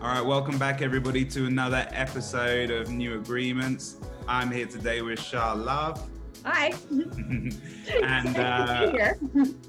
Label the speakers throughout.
Speaker 1: All right, welcome back, everybody, to another episode of New Agreements. I'm here today with Shah Love.
Speaker 2: Hi.
Speaker 1: and uh,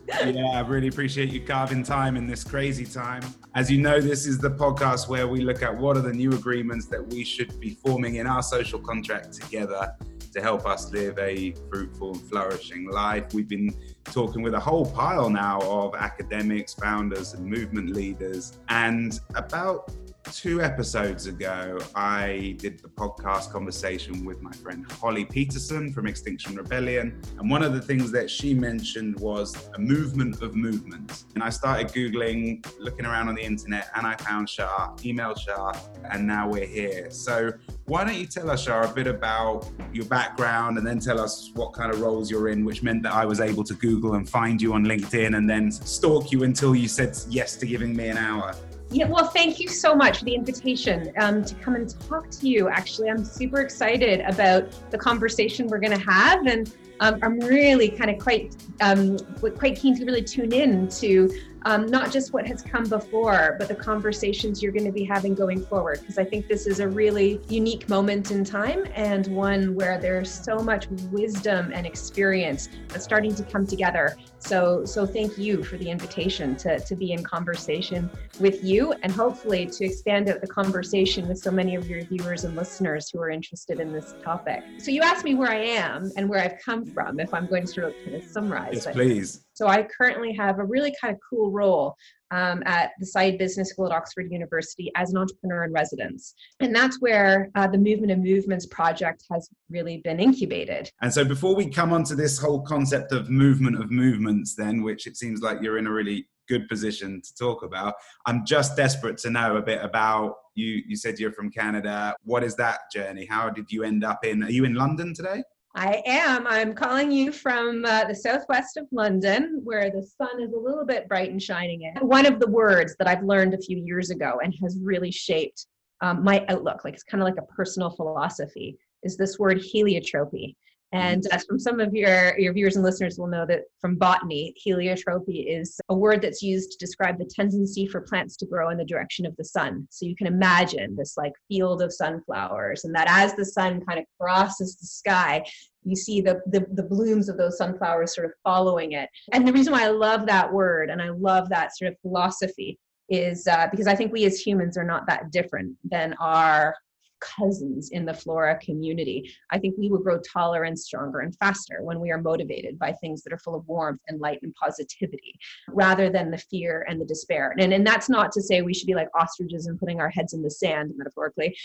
Speaker 1: yeah, I really appreciate you carving time in this crazy time. As you know, this is the podcast where we look at what are the new agreements that we should be forming in our social contract together to help us live a fruitful and flourishing life. We've been talking with a whole pile now of academics, founders, and movement leaders. And about two episodes ago, I did the podcast conversation with my friend Holly Peterson from Extinction Rebellion. And one of the things that she mentioned was a movement of movements. And I started Googling, looking around on the internet, and I found Shah, emailed Shah, and now we're here. So why don't you tell us, Shah, a bit about your background and then tell us what kind of roles you're in, which meant that I was able to Google and find you on LinkedIn and then stalk you until you said yes to giving me an hour.
Speaker 2: Yeah, well, thank you so much for the invitation um, to come and talk to you. Actually, I'm super excited about the conversation we're going to have, and um, I'm really kind of quite um, quite keen to really tune in to um, not just what has come before, but the conversations you're going to be having going forward. Because I think this is a really unique moment in time and one where there's so much wisdom and experience that's starting to come together. So, so thank you for the invitation to, to be in conversation with you and hopefully to expand out the conversation with so many of your viewers and listeners who are interested in this topic. So, you asked me where I am and where I've come from, if I'm going to sort of kind of summarize.
Speaker 1: Yes, please.
Speaker 2: So I currently have a really kind of cool role um, at the Saïd Business School at Oxford University as an entrepreneur in residence. And that's where uh, the Movement of Movements project has really been incubated.
Speaker 1: And so before we come on to this whole concept of movement of movements, then, which it seems like you're in a really good position to talk about, I'm just desperate to know a bit about you. You said you're from Canada. What is that journey? How did you end up in? Are you in London today?
Speaker 2: I am. I'm calling you from uh, the southwest of London, where the sun is a little bit bright and shining in. One of the words that I've learned a few years ago and has really shaped um, my outlook, like it's kind of like a personal philosophy, is this word heliotropy. And uh, from some of your, your viewers and listeners will know that from botany, heliotropy is a word that's used to describe the tendency for plants to grow in the direction of the sun. So you can imagine this like field of sunflowers, and that as the sun kind of crosses the sky, you see the, the, the blooms of those sunflowers sort of following it. And the reason why I love that word and I love that sort of philosophy is uh, because I think we as humans are not that different than our cousins in the flora community. I think we will grow taller and stronger and faster when we are motivated by things that are full of warmth and light and positivity rather than the fear and the despair. And, and that's not to say we should be like ostriches and putting our heads in the sand, metaphorically,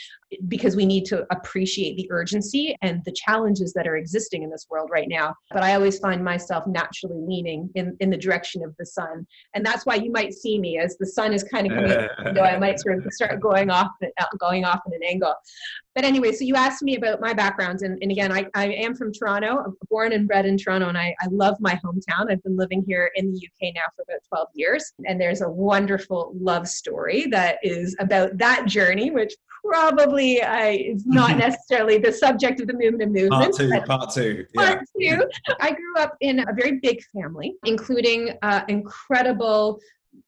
Speaker 2: because we need to appreciate the urgency and the challenges that are existing in this world right now. But I always find myself naturally leaning in, in the direction of the sun. And that's why you might see me as the sun is kind of coming, know, I might sort of start going off, uh, going off in an angle but anyway, so you asked me about my background, and, and again, I, I am from Toronto. I'm born and bred in Toronto, and I, I love my hometown. I've been living here in the UK now for about 12 years, and there's a wonderful love story that is about that journey, which probably I, is not necessarily the subject of the movement of movements.
Speaker 1: Part two, part two.
Speaker 2: Yeah. Part two. I grew up in a very big family, including uh, incredible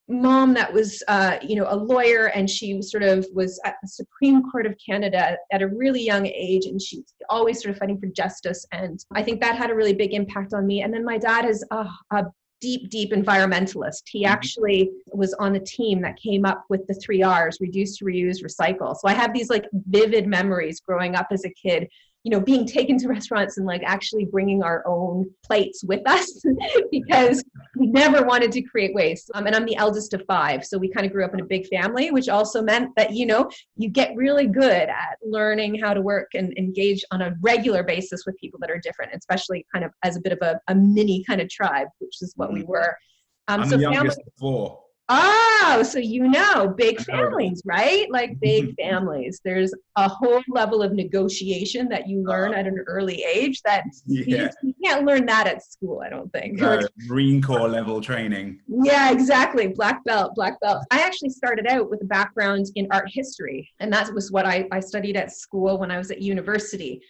Speaker 2: mom that was uh, you know a lawyer and she sort of was at the supreme court of canada at a really young age and she's always sort of fighting for justice and i think that had a really big impact on me. And then my dad is uh, a deep deep environmentalist. He mm-hmm. actually was on the team that came up with the three r's reduce reuse recycle. So i have these like vivid memories growing up as a kid you know being taken to restaurants and like actually bringing our own plates with us because we never wanted to create waste um, and i'm the eldest of five so we kind of grew up in a big family which also meant that you know you get really good at learning how to work and engage on a regular basis with people that are different especially kind of as a bit of a, a mini kind of tribe which is what we mm-hmm. were
Speaker 1: um, I'm so the youngest family, of four.
Speaker 2: Oh, so you know, big families, right? Like big families. There's a whole level of negotiation that you learn uh, at an early age that yeah. you, can't learn that at school, I don't think.
Speaker 1: Uh, Marine Corps level training.
Speaker 2: Yeah, exactly. Black belt, black belt. I actually started out with a background in art history, and that was what I, I studied at school when I was at university.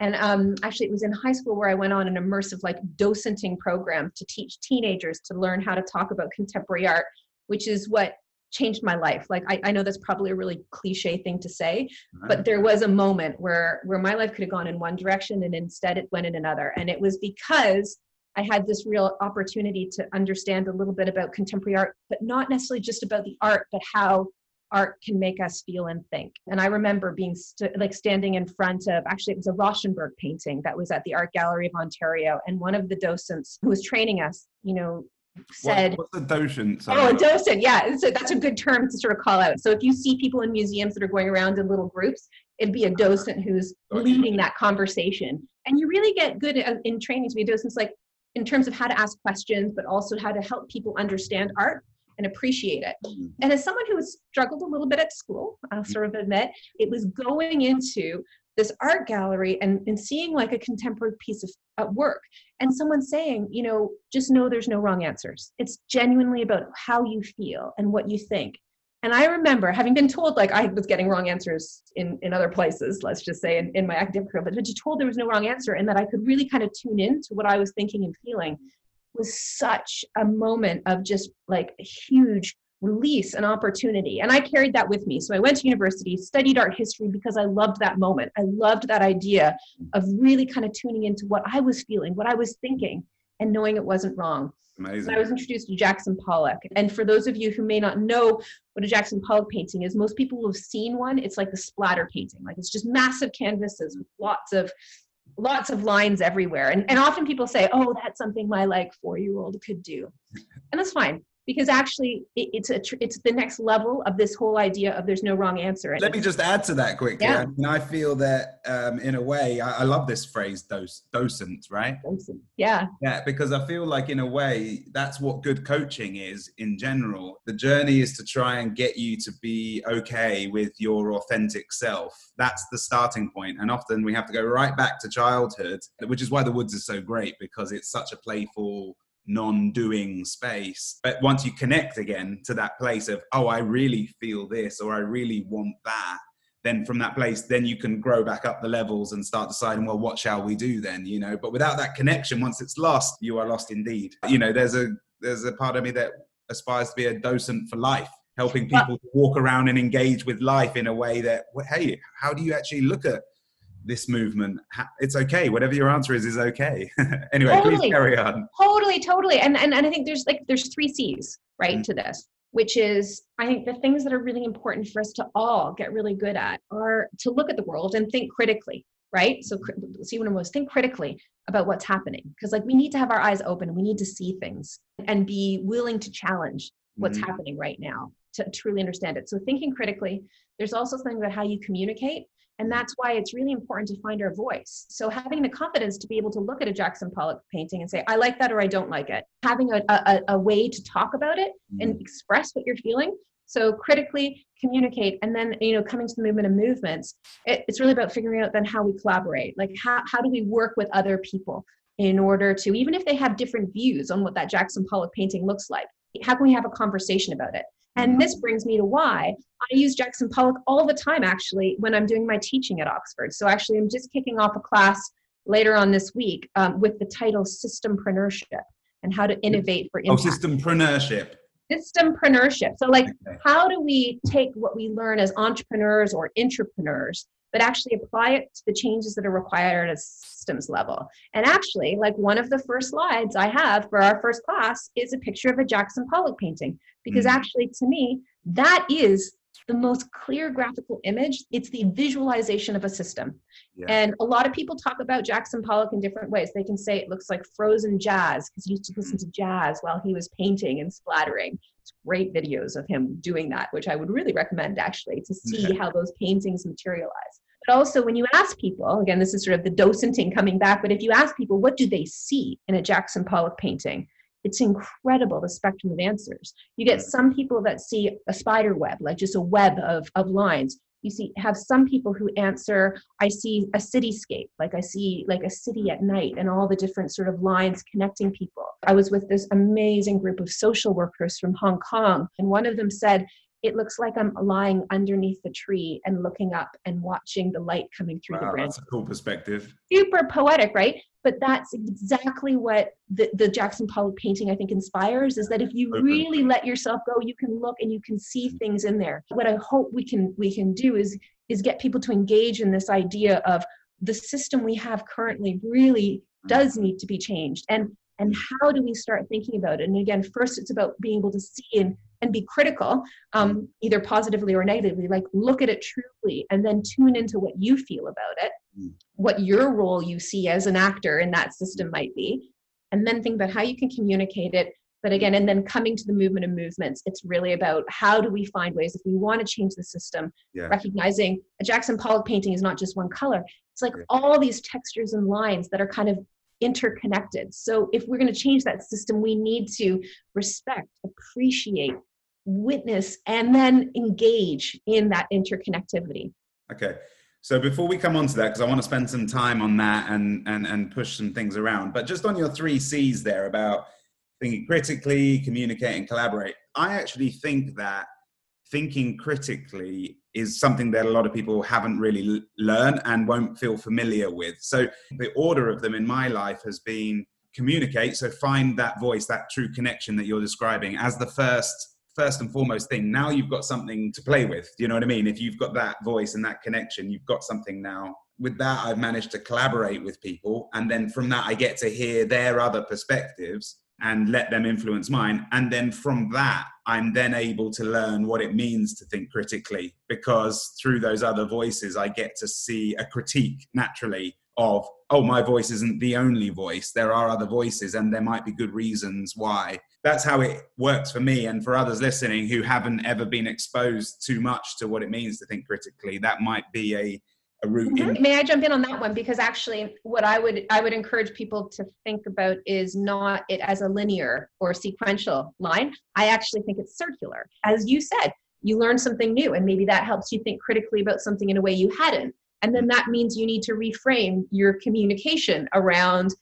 Speaker 2: And um, actually, it was in high school where I went on an immersive, like, docenting program to teach teenagers to learn how to talk about contemporary art, which is what changed my life. Like, I, I know that's probably a really cliche thing to say, but there was a moment where where my life could have gone in one direction, and instead it went in another. And it was because I had this real opportunity to understand a little bit about contemporary art, but not necessarily just about the art, but how art can make us feel and think. And I remember being st- like standing in front of actually it was a Rauschenberg painting that was at the Art Gallery of Ontario, and one of the docents who was training us, you know, said,
Speaker 1: what, "What's a docent?"
Speaker 2: Sorry. Oh, a docent, yeah. So that's a good term to sort of call out. So if you see people in museums that are going around in little groups, it'd be a docent who's leading that conversation, and you really get good in training to be a docent. Like in terms of how to ask questions, but also how to help people understand art and appreciate it. Mm-hmm. And as someone who has struggled a little bit at school, I'll mm-hmm. sort of admit, it was going into this art gallery and, and seeing like a contemporary piece of work and someone saying, you know, just know there's no wrong answers. It's genuinely about how you feel and what you think. And I remember having been told like I was getting wrong answers in, in other places, let's just say in, in my academic career, but to told there was no wrong answer and that I could really kind of tune in to what I was thinking and feeling was such a moment of just like a huge release an opportunity. And I carried that with me. So I went to university, studied art history because I loved that moment. I loved that idea of really kind of tuning into what I was feeling, what I was thinking, and knowing it wasn't wrong.
Speaker 1: Amazing.
Speaker 2: I was introduced to Jackson Pollock. And for those of you who may not know what a Jackson Pollock painting is, most people will have seen one. It's like the splatter painting. Like it's just massive canvases with lots of lots of lines everywhere. And, and often people say, oh, that's something my like four year old could do. And that's fine because actually it, it's a tr- it's the next level of this whole idea of there's no wrong answer.
Speaker 1: Let me just add to that quickly. Yeah. I, mean, I feel that um, in a way, I, I, love this phrase, dos, docent, right?
Speaker 2: Docent. Yeah.
Speaker 1: Yeah, because I feel like in a way that's what good coaching is in general. The journey is to try and get you to be okay with your authentic self. That's the starting point, and often we have to go right back to childhood, which is why the woods is so great because it's such a playful non-doing space. But once you connect again to that place of oh i really feel this or i really want that then from that place then you can grow back up the levels and start deciding well what shall we do then you know? But without that connection once it's lost you are lost indeed. You know there's a there's a part of me that aspires to be a docent for life helping people to walk around and engage with life in a way that hey how do you actually look at this movement it's okay. Whatever your answer is is okay. Anyway totally. please carry on.
Speaker 2: Totally totally. And, and and i think there's like there's three c's right mm-hmm. to this which is i think the things that are really important for us to all get really good at are to look at the world and think critically right? So see what i'm most think critically about what's happening because like we need to have our eyes open. We need to see things and be willing to challenge what's mm-hmm. happening right now to truly understand it. So thinking critically there's also something about how you communicate and that's why it's really important to find our voice. So having the confidence to be able to look at a Jackson Pollock painting and say, I like that or I don't like it. Having a, a, a way to talk about it and mm-hmm. express what you're feeling. So critically communicate and then, you know, coming to the movement of movements, it, it's really about figuring out then how we collaborate. Like how, how do we work with other people in order to, even if they have different views on what that Jackson Pollock painting looks like, how can we have a conversation about it? And this brings me to why I use Jackson Pollock all the time, actually, when I'm doing my teaching at Oxford. So, actually, I'm just kicking off a class later on this week um, with the title Systempreneurship and how to innovate for
Speaker 1: oh, impact. Oh, systempreneurship.
Speaker 2: Systempreneurship. So, like, okay. how do we take what we learn as entrepreneurs or entrepreneurs but actually apply it to the changes that are required at a systems level. And actually, like one of the first slides I have for our first class is a picture of a Jackson Pollock painting, because mm. actually, to me, that is the most clear graphical image. It's the visualization of a system. Yeah. And a lot of people talk about Jackson Pollock in different ways. They can say it looks like frozen jazz because he used to listen to jazz while he was painting and splattering. It's great videos of him doing that, which I would really recommend actually to see how those paintings materialize. But also, when you ask people, again, this is sort of the docenting coming back, but if you ask people, what do they see in a Jackson Pollock painting? It's incredible the spectrum of answers. You get some people that see a spider web, like just a web of, of lines. You see, have some people who answer, I see a cityscape, like I see like a city at night and all the different sort of lines connecting people. I was with this amazing group of social workers from Hong Kong, and one of them said, it looks like I'm lying underneath the tree and looking up and watching the light coming through
Speaker 1: wow,
Speaker 2: the branch.
Speaker 1: That's a cool perspective.
Speaker 2: Super poetic, right? But that's exactly what the, the Jackson Pollock painting, I think, inspires is that if you really let yourself go, you can look and you can see things in there. What I hope we can we can do is is get people to engage in this idea of the system we have currently really mm. does need to be changed. And and how do we start thinking about it and again first it's about being able to see and, and be critical um, either positively or negatively like look at it truly and then tune into what you feel about it mm. what your role you see as an actor in that system might be and then think about how you can communicate it but again and then coming to the movement of movements it's really about how do we find ways if we want to change the system yeah. recognizing a jackson pollock painting is not just one color it's like yeah. all these textures and lines that are kind of interconnected. So if we're going to change that system, we need to respect, appreciate, witness, and then engage in that interconnectivity.
Speaker 1: Okay. So before we come on to that, because I want to spend some time on that and, and, and push some things around, but just on your three C's there about thinking critically, communicate, and collaborate, I actually think that thinking critically is something that a lot of people haven't really learned and won't feel familiar with. So the order of them in my life has been communicate. So find that voice, that true connection that you're describing as the first first and foremost thing. Now you've got something to play with. Do you know what I mean? If you've got that voice and that connection, you've got something now. With that, I've managed to collaborate with people. And then from that, I get to hear their other perspectives and let them influence mine. And then from that, I'm then able to learn what it means to think critically because through those other voices, I get to see a critique naturally of, oh, my voice isn't the only voice. There are other voices, and there might be good reasons why. That's how it works for me. And for others listening who haven't ever been exposed too much to what it means to think critically, that might be a a route
Speaker 2: mm-hmm. may i jump in on that one? Because actually what i would i would encourage people to think about is not it as a linear or sequential line. I actually think it's circular. As you said you learn something new and maybe that helps you think critically about something in a way you hadn't. And then that means you need to reframe your communication around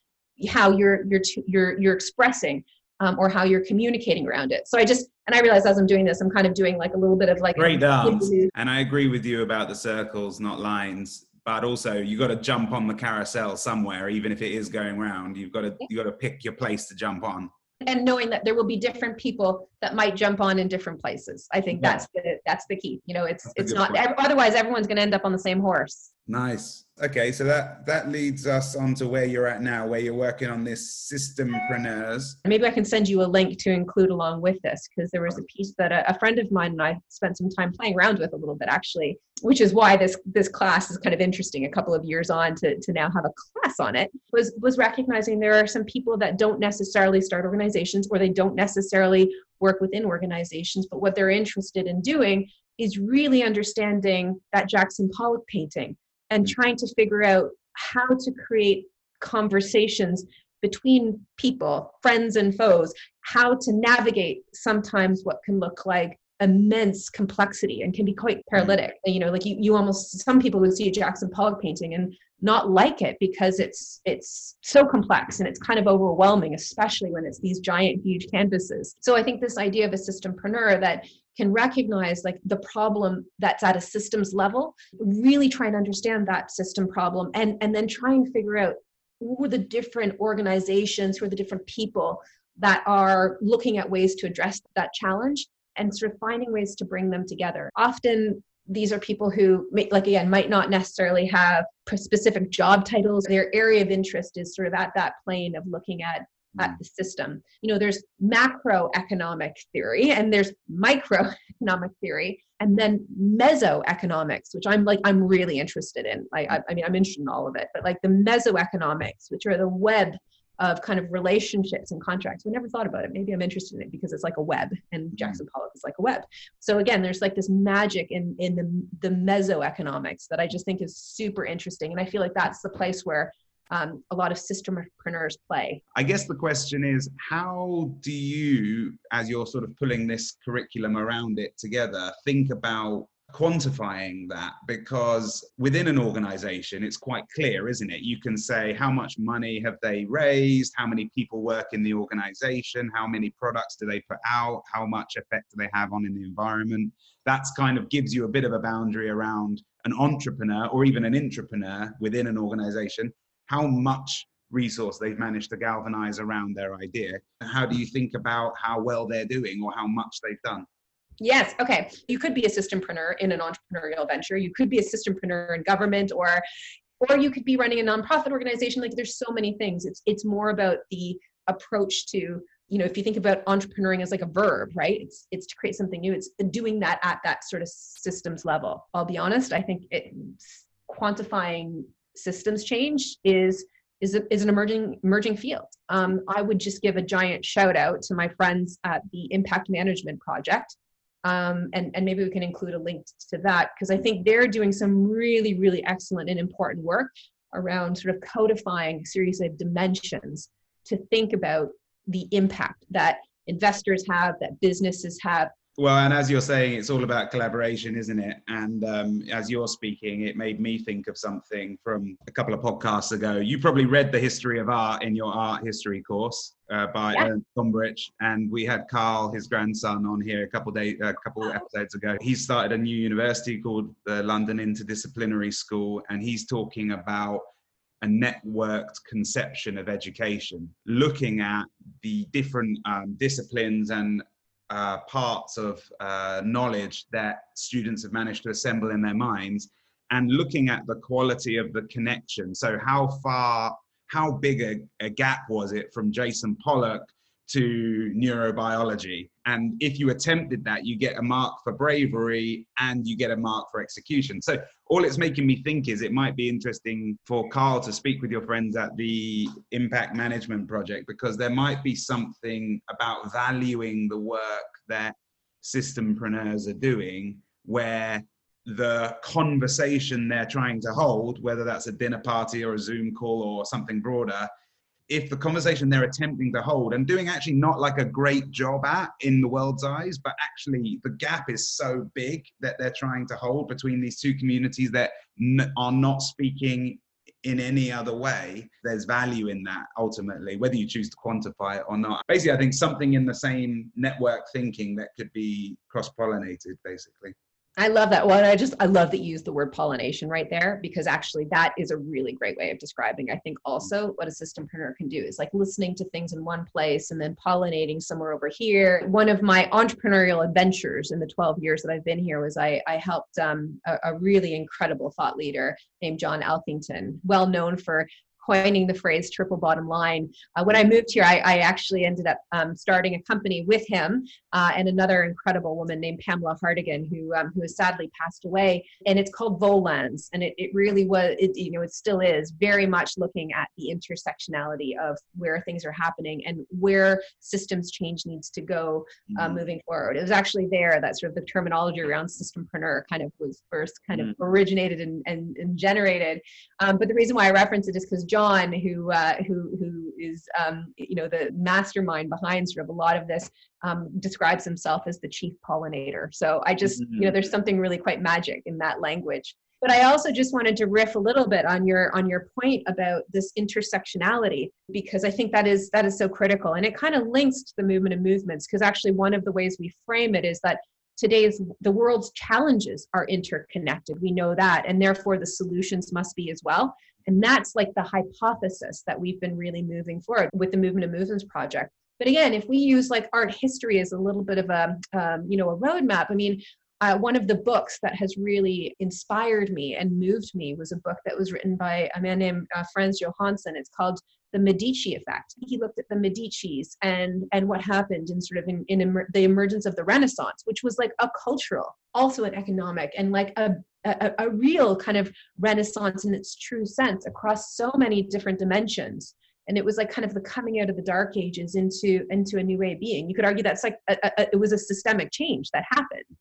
Speaker 2: how you're you're you're you're expressing um, or how you're communicating around it. So I just, and I realize as I'm doing this, I'm kind of doing like a little bit of like
Speaker 1: great dance. And I agree with you about the circles, not lines. But also, you got to jump on the carousel somewhere, even if it is going round. You've got to you got to pick your place to jump on.
Speaker 2: And knowing that there will be different people that might jump on in different places, I think yeah. that's the that's the key. You know, it's that's it's not otherwise everyone's going to end up on the same horse.
Speaker 1: Nice. Okay, so that that leads us on to where you're at now, where you're working on this systempreneurs.
Speaker 2: Maybe I can send you a link to include along with this because there was a piece that a, a, friend of mine and I spent some time playing around with a little bit actually, which is why this this class is kind of interesting. A couple of years on to to now have a class on it was was recognizing there are some people that don't necessarily start organizations or they don't necessarily work within organizations, but what they're interested in doing is really understanding that Jackson Pollock painting and mm. trying to figure out how to create conversations between people, friends and foes, how to navigate sometimes what can look like immense complexity and can be quite mm. paralytic. You know, like you, you almost some people would see a Jackson Pollock painting and not like it because it's it's so complex and it's kind of overwhelming, especially when it's these giant, huge canvases. So I think this idea of a systempreneur that can recognize like the problem that's at a systems level really try and understand that system problem and and then try and figure out who are the different organizations who are the different people that are looking at ways to address that challenge and sort of finding ways to bring them together. Often these are people who like again might not necessarily have specific job titles. Their area of interest is sort of at that plane of looking at at mm. the system. You know, there's macroeconomic theory and there's microeconomic theory and then mesoeconomics, which I'm like, I'm really interested in. Like, I, I mean, I'm interested in all of it, but like the mesoeconomics, which are the web of kind of relationships and contracts. We never thought about it. Maybe I'm interested in it because it's like a web and mm. Jackson Pollock is like a web. So again, there's like this magic in, in the, the mesoeconomics that I just think is super interesting. And I feel like that's the place where um, a lot of systempreneurs play.
Speaker 1: I guess the question is how do you, as you're sort of pulling this curriculum around it together, think about quantifying that? Because within an organization it's quite clear isn't it? You can say how much money have they raised? How many people work in the organization? How many products do they put out? How much effect do they have on in the environment? That's kind of gives you a bit of a boundary around an entrepreneur or even an entrepreneur within an organization how much resource they've managed to galvanize around their idea how do you think about how well they're doing or how much they've done
Speaker 2: Yes. Okay. You could be a systempreneur in an entrepreneurial venture. You could be a systempreneur in government, or or you could be running a nonprofit organization. Like there's so many things. It's it's more about the approach to you know if you think about entrepreneuring as like a verb right it's it's to create something new it's doing that at that sort of systems level i'll be honest i think it, quantifying systems change is is, a, is an emerging emerging field. Um, I would just give a giant shout out to my friends at the Impact Management Project, um, and, and maybe we can include a link to that because I think they're doing some really, really excellent and important work around sort of codifying a series of dimensions to think about the impact that investors have, that businesses have
Speaker 1: well, and as you're saying, it's all about collaboration, isn't it? And um, as you're speaking, it made me think of something from a couple of podcasts ago. You probably read the history of art in your art history course uh, by yeah. Ernst Gombrich, and we had Carl, his grandson, on here a couple days, a couple oh. episodes ago. He started a new university called the London Interdisciplinary School, and he's talking about a networked conception of education, looking at the different um, disciplines and uh, parts of uh, knowledge that students have managed to assemble in their minds and looking at the quality of the connection. So how far, how big a, a gap was it from Jackson Pollock to neurobiology. And if you attempted that, you get a mark for bravery and you get a mark for execution. So all it's making me think is it might be interesting for Carl to speak with your friends at the Impact Management Project because there might be something about valuing the work that systempreneurs are doing where the conversation they're trying to hold, whether that's a dinner party or a Zoom call or something broader, if the conversation they're attempting to hold and doing actually not like a great job at in the world's eyes, but actually the gap is so big that they're trying to hold between these two communities that n- are not speaking in any other way, there's value in that ultimately, whether you choose to quantify it or not. Basically, I think something in the same network thinking that could be cross pollinated, basically.
Speaker 2: I love that one. I just I love that you use the word pollination right there because actually that is a really great way of describing. I think also what a systempreneur can do is like listening to things in one place and then pollinating somewhere over here. One of my entrepreneurial adventures in the 12 years that I've been here was I I helped um, a, a really incredible thought leader named John Elkington, well known for coining the phrase triple bottom line. Uh, when I moved here, I, I actually ended up um, starting a company with him uh, and another incredible woman named Pamela Hartigan, who um, who has sadly passed away. And it's called Volans, and it, it really was, it, you know, it still is very much looking at the intersectionality of where things are happening and where systems change needs to go uh, mm-hmm. moving forward. It was actually there that sort of the terminology around systempreneur kind of was first kind mm-hmm. of originated and, and, and generated. Um, but the reason why I reference it is because John, who uh, who who is um, you know the mastermind behind sort of a lot of this, um, describes himself as the chief pollinator. So I just mm-hmm. you know there's something really quite magic in that language. But I also just wanted to riff a little bit on your on your point about this intersectionality because I think that is that is so critical and it kind of links to the movement of movements because actually one of the ways we frame it is that today's the world's challenges are interconnected we know that and therefore the solutions must be as well and that's like the hypothesis that we've been really moving forward with the Movement of Movements project. But again, if we use like art history as a little bit of a, um, you know, a roadmap, I mean, uh, one of the books that has really inspired me and moved me was a book that was written by a man named uh, Frans Johansson. It's called The Medici Effect. He looked at the Medicis and and what happened in sort of in, in emer- the emergence of the Renaissance, which was like a cultural, also an economic, and like a, a, a real kind of Renaissance in its true sense across so many different dimensions and it was like kind of the coming out of the dark ages into into a new way of being you could argue that's like a, a, it was a systemic change that happened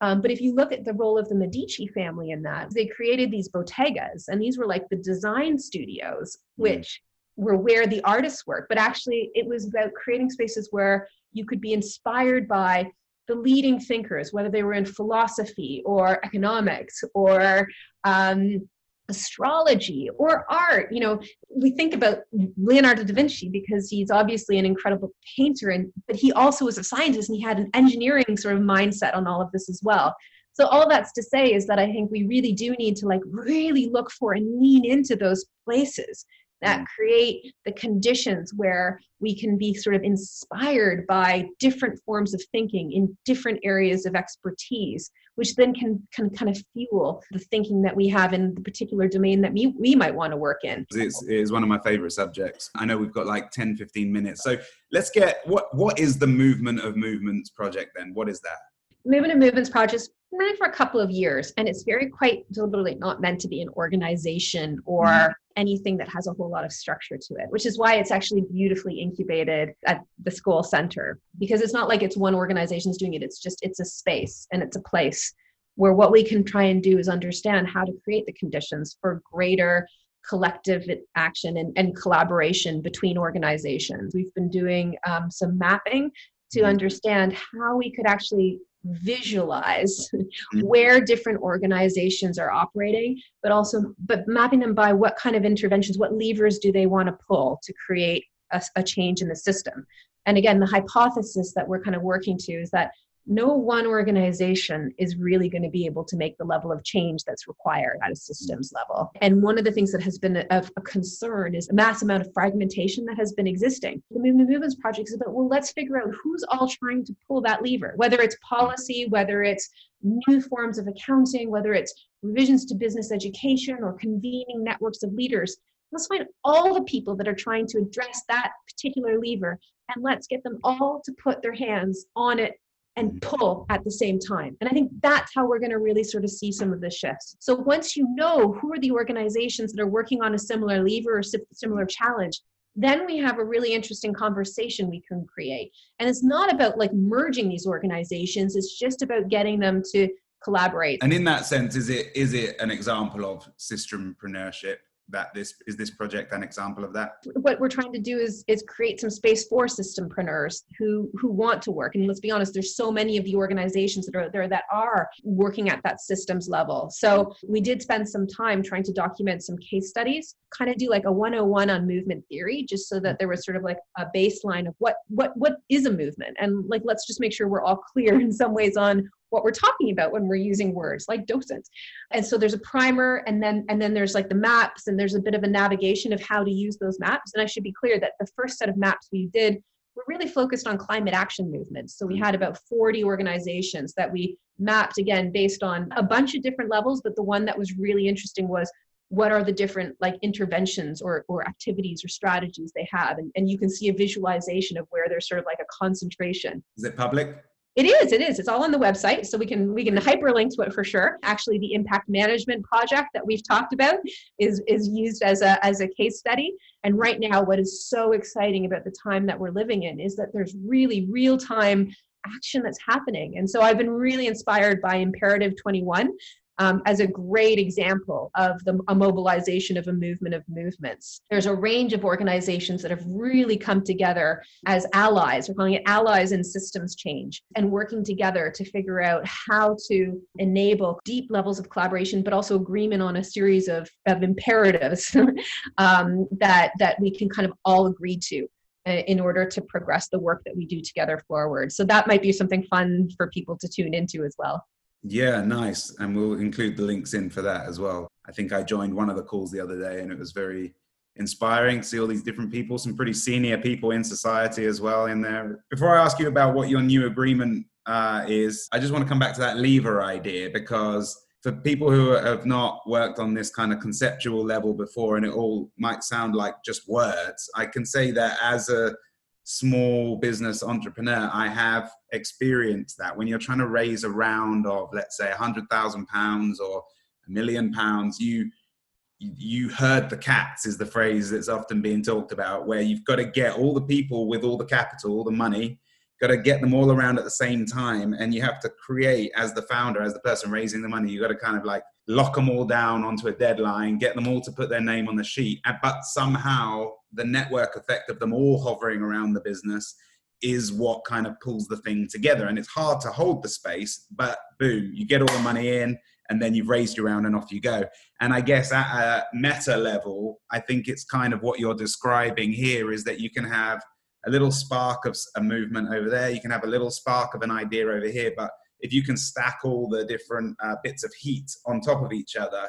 Speaker 2: um, but if you look at the role of the Medici family in that, they created these bottegas, and these were like the design studios, hmm. which. Were where the artists work. But actually, it was about creating spaces where you could be inspired by the leading thinkers, whether they were in philosophy or economics or um, astrology or art you know we think about leonardo da vinci because he's obviously an incredible painter and but he also was a scientist and he had an engineering sort of mindset on all of this as well so all that's to say is that i think we really do need to like really look for and lean into those places that mm. create the conditions where we can be sort of inspired by different forms of thinking in different areas of expertise which then can, can kind of fuel the thinking that we have in the particular domain that we, we might want to work in.
Speaker 1: It's, it's one of my favorite subjects. I know we've got like 10 15 minutes. So let's get what what is the movement of movements project then? What is that?
Speaker 2: Movement of movements project for a couple of years and it's very quite deliberately not meant to be an organization or mm-hmm. anything that has a whole lot of structure to it which is why it's actually beautifully incubated at the Skoll Centre because it's not like it's one organization's doing it it's just it's a space and it's a place where what we can try and do is understand how to create the conditions for greater collective action and, and collaboration between organizations we've been doing um, some mapping to mm-hmm. understand how we could actually visualize mm-hmm. where different organizations are operating but also but mapping them by what kind of interventions what levers do they want to pull to create a, a change in the system and again the hypothesis that we're kind of working to is that no one organization is really going to be able to make the level of change that's required at a systems mm. level. And one of the things that has been of a concern is a mass amount of fragmentation that has been existing. The Movement Movements Project is about, well, let's figure out who's all trying to pull that lever, whether it's policy, whether it's new forms of accounting, whether it's revisions to business education or convening networks of leaders. Let's find all the people that are trying to address that particular lever and let's get them all to put their hands on it and mm-hmm. pull at the same time. And I think that's how we're going to really sort of see some of the shifts. So once you know who are the organizations that are working on a similar lever or similar challenge, then we have a really interesting conversation we can create. And it's not about like merging these organizations, it's just about getting them to collaborate.
Speaker 1: And in that sense, is it is it an example of systempreneurship? That this is this project an example of that?
Speaker 2: What we're trying to do is is create some space for systempreneurs who who want to work. And let's be honest there's so many of the organizations that are there that are working at that systems level. So we did spend some time trying to document some case studies kind of do like a 101 on movement theory just so that there was sort of like a baseline of what what what is a movement? And like let's just make sure we're all clear in some ways on what we're talking about when we're using words like docent. And so there's a primer and then and then there's like the maps and there's a bit of a navigation of how to use those maps. And i should be clear that the first set of maps we did were really focused on climate action movements. So we mm. had about 40 organizations that we mapped again based on a bunch of different levels but the one that was really interesting was what are the different like interventions or, or activities or strategies they have? And, and you can see a visualization of where there's sort of like a concentration.
Speaker 1: Is it public
Speaker 2: it is, it is. It's all on the website, so we can we can hyperlink to it for sure. Actually, the impact management project that we've talked about is is used as a as a case study. And right now, what is so exciting about the time that we're living in is that there's really real time action that's happening. And so I've been really inspired by Imperative 21, um, as a great example of the a mobilization of a movement of movements. There's a range of organizations that have really come together as allies. We're calling it allies in systems change and working together to figure out how to enable deep levels of collaboration, but also agreement on a series of, of imperatives um, that, that we can kind of all agree to uh, in order to progress the work that we do together forward. So that might be something fun for people to tune into as well.
Speaker 1: Yeah, nice. And we'll include the links in for that as well. I think I joined one of the calls the other day and it was very inspiring to see all these different people, some pretty senior people in society as well in there. Before I ask you about what your new agreement uh, is, I just want to come back to that lever idea because for people who have not worked on this kind of conceptual level before and it all might sound like just words, I can say that as a small business entrepreneur, I have experienced that. When you're trying to raise a round of, let's say, a hundred thousand pounds or a million pounds, you you heard the cats is the phrase that's often being talked about, where you've got to get all the people with all the capital, all the money, got to get them all around at the same time, and you have to create as the founder, as the person raising the money, you got to kind of like lock them all down onto a deadline, get them all to put their name on the sheet, but somehow the network effect of them all hovering around the business is what kind of pulls the thing together. And it's hard to hold the space, but boom, you get all the money in and then you've raised your round and off you go. And I guess at a meta level, I think it's kind of what you're describing here is that you can have a little spark of a movement over there, you can have a little spark of an idea over here, but if you can stack all the different uh, bits of heat on top of each other,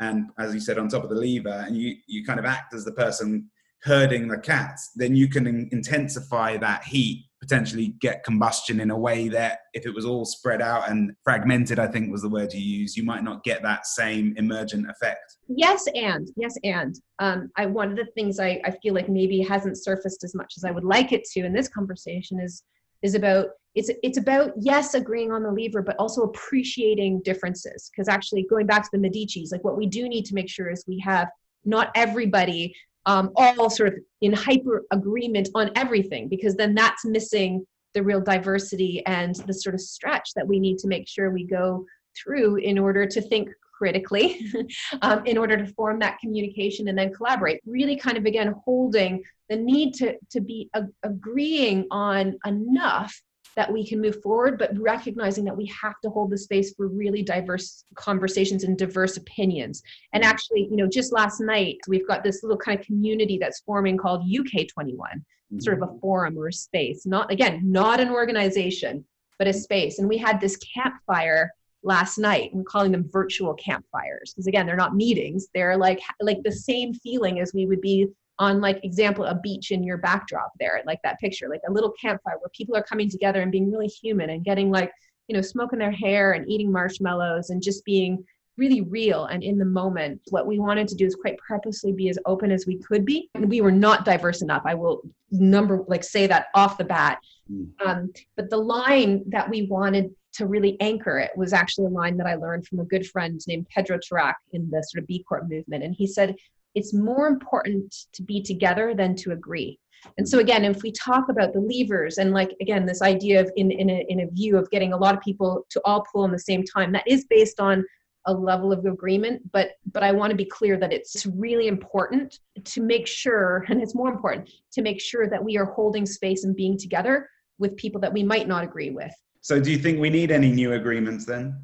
Speaker 1: and as you said, on top of the lever, and you you kind of act as the person herding the cats, then you can intensify that heat, potentially get combustion in a way that if it was all spread out and fragmented, I think was the word you use, you might not get that same emergent effect.
Speaker 2: Yes, and yes, and um, I one of the things I, I feel like maybe hasn't surfaced as much as I would like it to in this conversation is is about it's it's about yes agreeing on the lever but also appreciating differences because actually going back to the medicis like what we do need to make sure is we have not everybody um, all sort of in hyper agreement on everything because then that's missing the real diversity and the sort of stretch that we need to make sure we go through in order to think critically um, in order to form that communication and then collaborate. Really kind of again holding the need to to be a, agreeing on enough that we can move forward, but recognizing that we have to hold the space for really diverse conversations and diverse opinions. And actually, you know, just last night, we've got this little kind of community that's forming called UK 21, mm-hmm. sort of a forum or a space. Not, again, not an organization, but a space. And we had this campfire last night we're calling them virtual campfires because again they're not meetings they're like like the same feeling as we would be on like example a beach in your backdrop there like that picture like a little campfire where people are coming together and being really human and getting like you know smoking their hair and eating marshmallows and just being really real and in the moment. What we wanted to do is quite purposely be as open as we could be. And we were not diverse enough. I will number like say that off the bat. Mm. um, but the line that we wanted to really anchor it was actually a line that i learned from a good friend named pedro Tarak in the sort of b corp movement. And he said it's more important to be together than to agree. And so mm-hmm. again if we talk about the levers and like again this idea of in, in, a, in a view of getting a lot of people to all pull in the same time that is based on a level of agreement but but i want to be clear that it's really important to make sure and it's more important to make sure that we are holding space and being together with people that we might not agree with.
Speaker 1: So do you think we need any new agreements then?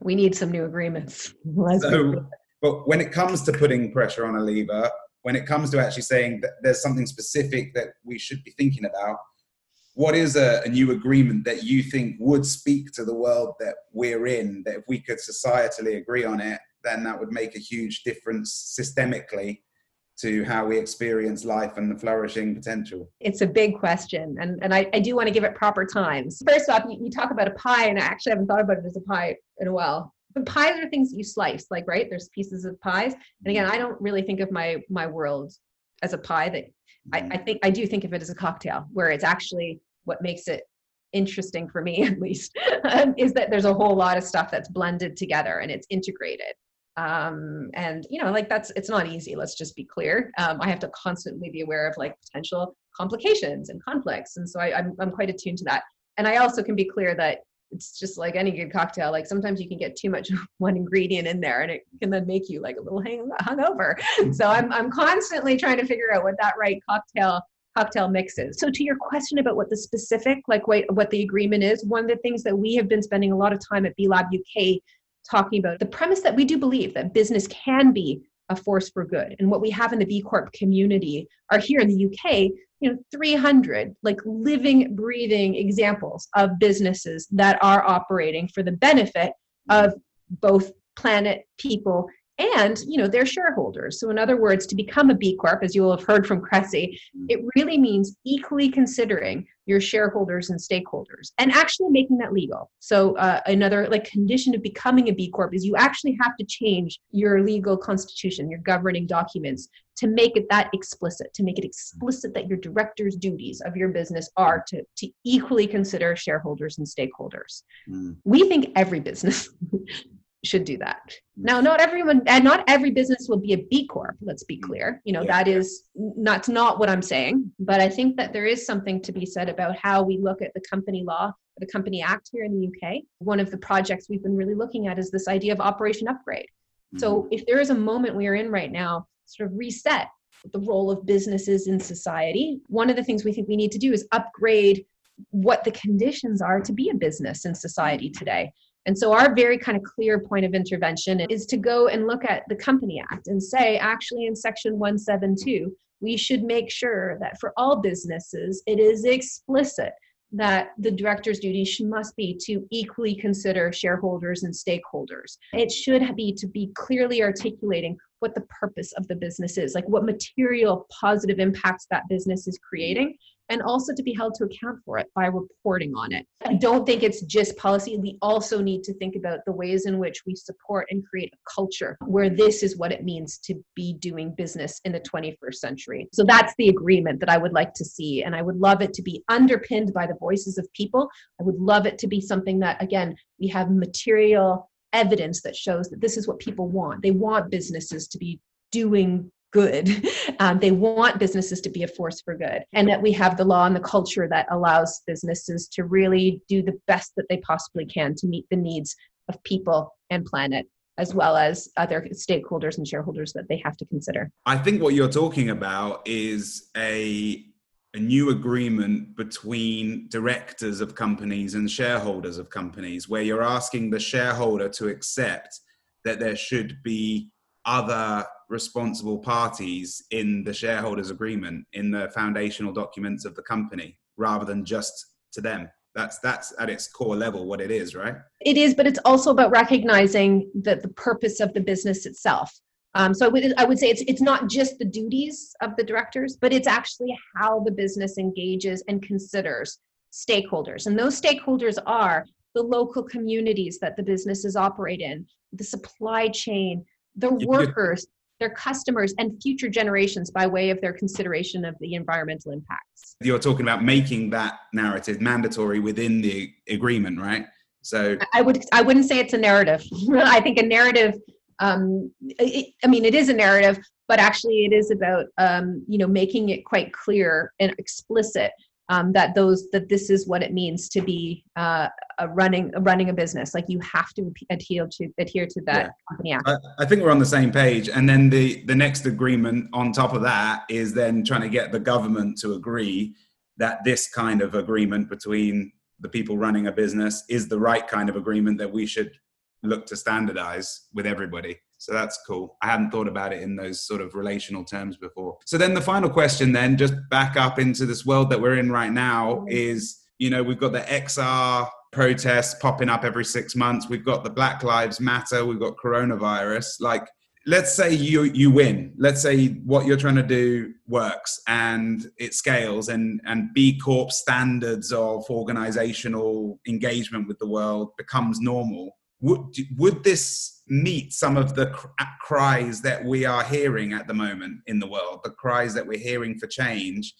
Speaker 2: We need some new agreements.
Speaker 1: So but when it comes to putting pressure on a lever, when it comes to actually saying that there's something specific that we should be thinking about, what is a, a, new agreement that you think would speak to the world that we're in? That if we could societally agree on it, then that would make a huge difference systemically to how we experience life and the flourishing potential?
Speaker 2: It's a big question, and, and I, I do want to give it proper times. First off, you, you talk about a pie, and I actually haven't thought about it as a pie in a while but pies are things that you slice like right there's pieces of pies. And again i don't really think of my my world as a pie that I, I mm-hmm. think i do think of it as a cocktail where it's actually what makes it interesting for me at least um, is that there's a whole lot of stuff that's blended together and it's integrated. Um, and you know like that's it's not easy let's just be clear. Um, i have to constantly be aware of like potential complications and conflicts and so I, I'm, I'm quite attuned to that. And i also can be clear that it's just like any good cocktail. Like sometimes you can get too much one ingredient in there and it can then make you like a little hang, hungover. Mm-hmm. So I'm, I'm constantly trying to figure out what that right cocktail cocktail mixes. So to your question about what the specific, like what, what the agreement is, one of the things that we have been spending a lot of time at B Lab UK talking about, the premise that we do believe that business can be a force for good. And what we have in the B Corp community are here in the UK you know 300 like living breathing examples of businesses that are operating for the benefit of both planet people and you know their shareholders. So in other words to become a b corp as you will have heard from cressy it really means equally considering your shareholders and stakeholders and actually making that legal. So uh, another like condition of becoming a b corp is you actually have to change your legal constitution your governing documents to make it that explicit to make it explicit that your director's duties of your business are to, to equally consider shareholders and stakeholders. Mm. we think every business should do that. Now, not everyone and not every business will be a B Corp, let's be clear. You know, yeah. that is that's not what I'm saying. But I think that there is something to be said about how we look at the company law, the Company Act here in the UK. One of the projects we've been really looking at is this idea of operation upgrade. Mm-hmm. So if there is a moment we are in right now, sort of reset the role of businesses in society. One of the things we think we need to do is upgrade what the conditions are to be a business in society today. And so, our very kind of clear point of intervention is to go and look at the Company Act and say, actually, in Section 172, we should make sure that for all businesses, it is explicit that the director's duty must be to equally consider shareholders and stakeholders. It should be to be clearly articulating what the purpose of the business is, like what material positive impacts that business is creating, and also to be held to account for it by reporting on it. I don't think it's just policy. We also need to think about the ways in which we support and create a culture where this is what it means to be doing business in the 21st century. So that's the agreement that I would like to see. And I would love it to be underpinned by the voices of people. I would love it to be something that, again, we have material evidence that shows that this is what people want. They want businesses to be doing good. Um, they want businesses to be a force for good, and that we have the law and the culture that allows businesses to really do the best that they possibly can to meet the needs of people and planet as well as other stakeholders and shareholders that they have to consider.
Speaker 1: I think what you're talking about is a a new agreement between directors of companies and shareholders of companies where you're asking the shareholder to accept that there should be other responsible parties in the shareholders agreement in the foundational documents of the company rather than just to them. That's that's at its core level what it is right?
Speaker 2: It is but it's also about recognizing that the purpose of the business itself. Um, so I would, I would say it's it's not just the duties of the directors but it's actually how the business engages and considers stakeholders. And those stakeholders are the local communities that the businesses operate in the supply chain the workers their customers and future generations by way of their consideration of the environmental impacts.
Speaker 1: You're talking about making that narrative mandatory within the agreement, right? So
Speaker 2: I would I wouldn't say it's a narrative. I think a narrative um, it, I mean, it is a narrative, but actually, it is about um, you know making it quite clear and explicit um, that those that this is what it means to be uh, a running a running a business. Like you have to adhere to adhere to that yeah. company act.
Speaker 1: I, I, think we're on the same page. And then the the next agreement on top of that is then trying to get the government to agree that this kind of agreement between the people running a business is the right kind of agreement that we should look to standardize with everybody. So that's cool. I hadn't thought about it in those sort of relational terms before. So then the final question, then, just back up into this world that we're in right now, mm. is you know, we've got the XR protests popping up every six months. We've got the Black Lives Matter. We've got coronavirus. Like, let's say you you win. Let's say what you're trying to do works and it scales, and and B Corp standards of organizational engagement with the world becomes normal would would this meet some of the cries that we are hearing at the moment in the world the cries that we're hearing for change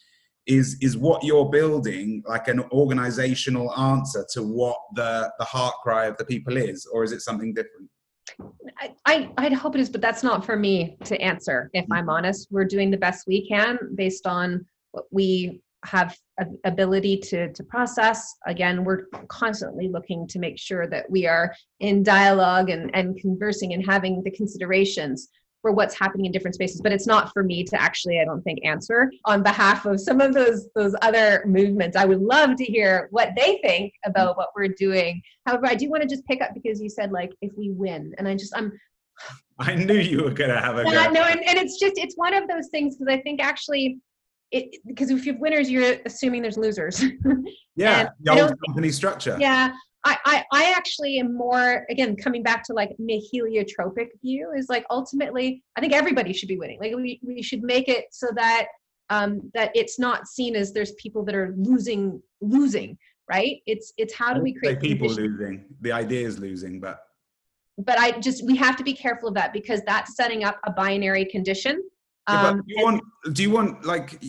Speaker 1: is is what you're building like an organizational answer to what the the heart cry of the people is or is it something different
Speaker 2: I, I I'd hope it is, but that's not for me to answer. If I'm mm-hmm. honest, we're doing the best we can based on what we have ability to, to process. Again, we're constantly looking to make sure that we are in dialogue and, and conversing and having the considerations for what's happening in different spaces. But it's not for me to actually i don't think answer. On behalf of some of those those other movements i would love to hear what they think about what we're doing. However i do want to just pick up because you said like if we win and i just i'm
Speaker 1: i knew you were going to have a
Speaker 2: yeah, no and, and it's just it's one of those things because i think actually it because if you have winners, you're assuming there's losers.
Speaker 1: yeah, the old company structure.
Speaker 2: Yeah, I, I, I actually am more again coming back to like my heliotropic view is like ultimately I think everybody should be winning. Like we, we should make it so that um, that it's not seen as there's people that are losing losing right. It's it's how do we create
Speaker 1: people losing? The idea is losing, but
Speaker 2: but I just we have to be careful of that because that's setting up a binary condition
Speaker 1: yeah, um, do you want? Do you want like?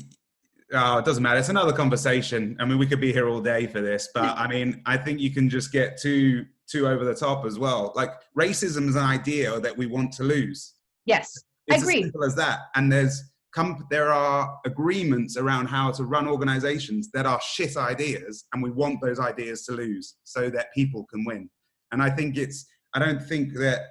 Speaker 1: Oh, it doesn't matter. It's another conversation. I mean, we could be here all day for this, but I mean, I think you can just get too too over the top as well. Like racism is an idea that we want to lose.
Speaker 2: Yes,
Speaker 1: it's
Speaker 2: I agree.
Speaker 1: As simple as that. And there's come there are agreements around how to run organizations that are shit ideas, and we want those ideas to lose so that people can win. And I think it's. I don't think that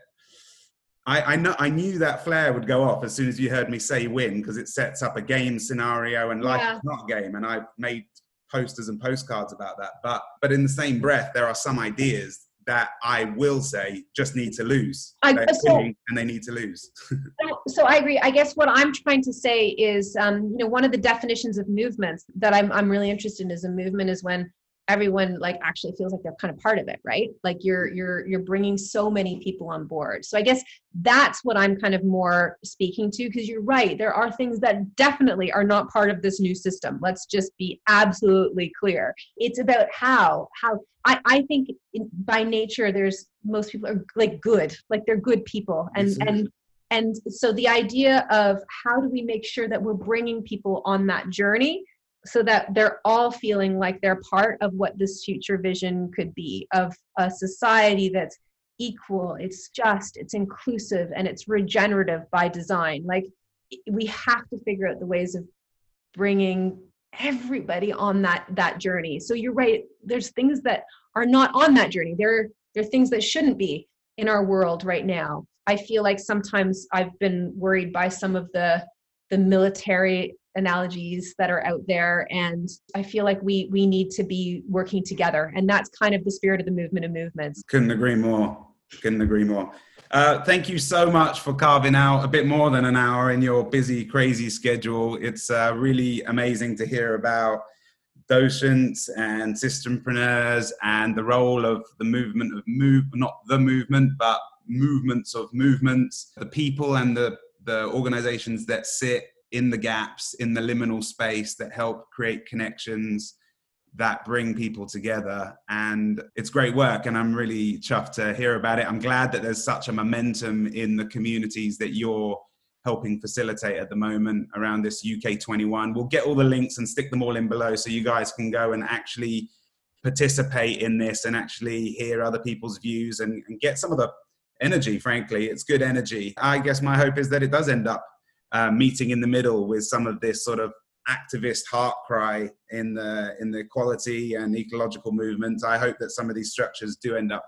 Speaker 1: I, I know I knew that flare would go off as soon as you heard me say win because it sets up a game scenario and life yeah. is not a game and I made posters and postcards about that. But but in the same breath, there are some ideas that I will say just need to lose. I, so, and they need to lose.
Speaker 2: so, so, I agree. I guess what I'm trying to say is, um, you know, one of the definitions of movements that I'm, I'm really interested in is a movement is when everyone like actually feels like they're kind of part of it right? Like you're mm-hmm. you're you're bringing so many people on board. So i guess that's what i'm kind of more speaking to because you're right there are things that definitely are not part of this new system. Let's just be absolutely clear. It's about how how i i think in, by nature there's most people are like good like they're good people. And and and so the idea of how do we make sure that we're bringing people on that journey so that they're all feeling like they're part of what this future vision could be of a society that's equal it's just it's inclusive and it's regenerative by design. Like we have to figure out the ways of bringing everybody on that that journey. So you're right there's things that are not on that journey. There there are things that shouldn't be in our world right now. I feel like sometimes i've been worried by some of the the military analogies that are out there and i feel like we we need to be working together and that's kind of the spirit of the movement of movements.
Speaker 1: Couldn't agree more. Couldn't agree more. Uh, thank you so much for carving out a bit more than an hour in your busy crazy schedule. It's uh, really amazing to hear about docents and systempreneurs and the role of the movement of move not the movement but movements of movements. The people and the the organizations that sit in the gaps, in the liminal space that help create connections that bring people together. And it's great work. And I'm really chuffed to hear about it. I'm glad that there's such a momentum in the communities that you're helping facilitate at the moment around this UK 21. We'll get all the links and stick them all in below so you guys can go and actually participate in this and actually hear other people's views and, and get some of the energy, frankly. It's good energy. I guess my hope is that it does end up uh, meeting in the middle with some of this sort of activist heart cry in the in the equality and ecological movement. I hope that some of these structures do end up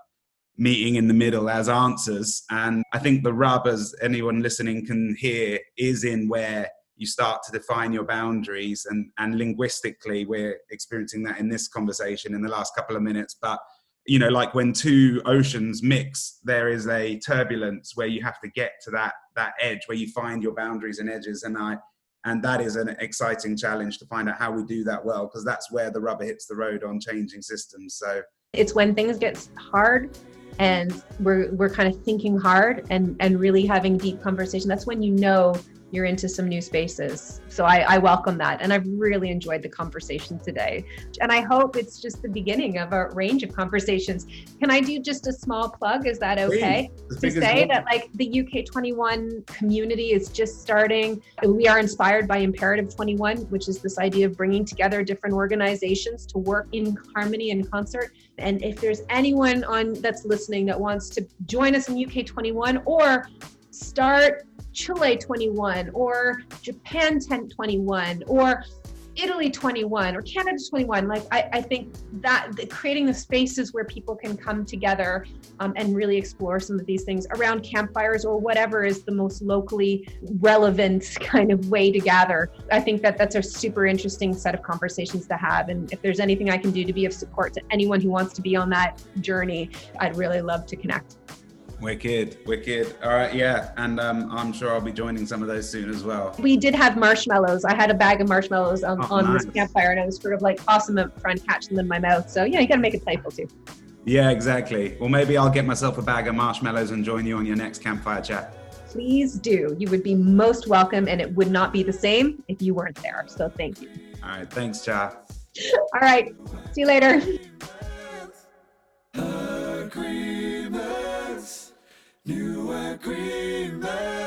Speaker 1: meeting in the middle as answers. And I think the rub, as anyone listening can hear, is in where you start to define your boundaries. And, and linguistically, we're experiencing that in this conversation in the last couple of minutes. But you know like when two oceans mix there is a turbulence where you have to get to that that edge where you find your boundaries and edges. And i and that is an exciting challenge to find out how we do that well because that's where the rubber hits the road on changing systems. So
Speaker 2: it's when things get hard and we're we're kind of thinking hard and and really having deep conversation that's when you know you're into some new spaces. So I, I, welcome that. And I've really enjoyed the conversation today. And I hope it's just the beginning of a range of conversations. Can I do just a small plug? Is that okay? To say that like the UK 21 community is just starting. We are inspired by Imperative 21, which is this idea of bringing together different organizations to work in harmony and concert. And if there's anyone on that's listening that wants to join us in UK 21 or start Chile 21 or Japan 1021 or Italy 21 or Canada 21. Like I, I think that the, creating the spaces where people can come together um, and really explore some of these things around campfires or whatever is the most locally relevant kind of way to gather. I think that that's a super interesting set of conversations to have. And if there's anything I can do to be of support to anyone who wants to be on that journey, I'd really love to connect.
Speaker 1: Wicked, wicked. All right, yeah, and um, I'm sure I'll be joining some of those soon as well.
Speaker 2: We did have marshmallows. I had a bag of marshmallows on, oh, on nice. this campfire, and I was sort of like awesome at trying to catch them in my mouth. So yeah, you got to make it playful too.
Speaker 1: Yeah, exactly. Well, maybe I'll get myself a bag of marshmallows and join you on your next campfire chat.
Speaker 2: Please do. You would be most welcome, and it would not be the same if you weren't there. So thank you.
Speaker 1: All right, thanks, Cha.
Speaker 2: All right, see you later. agreement.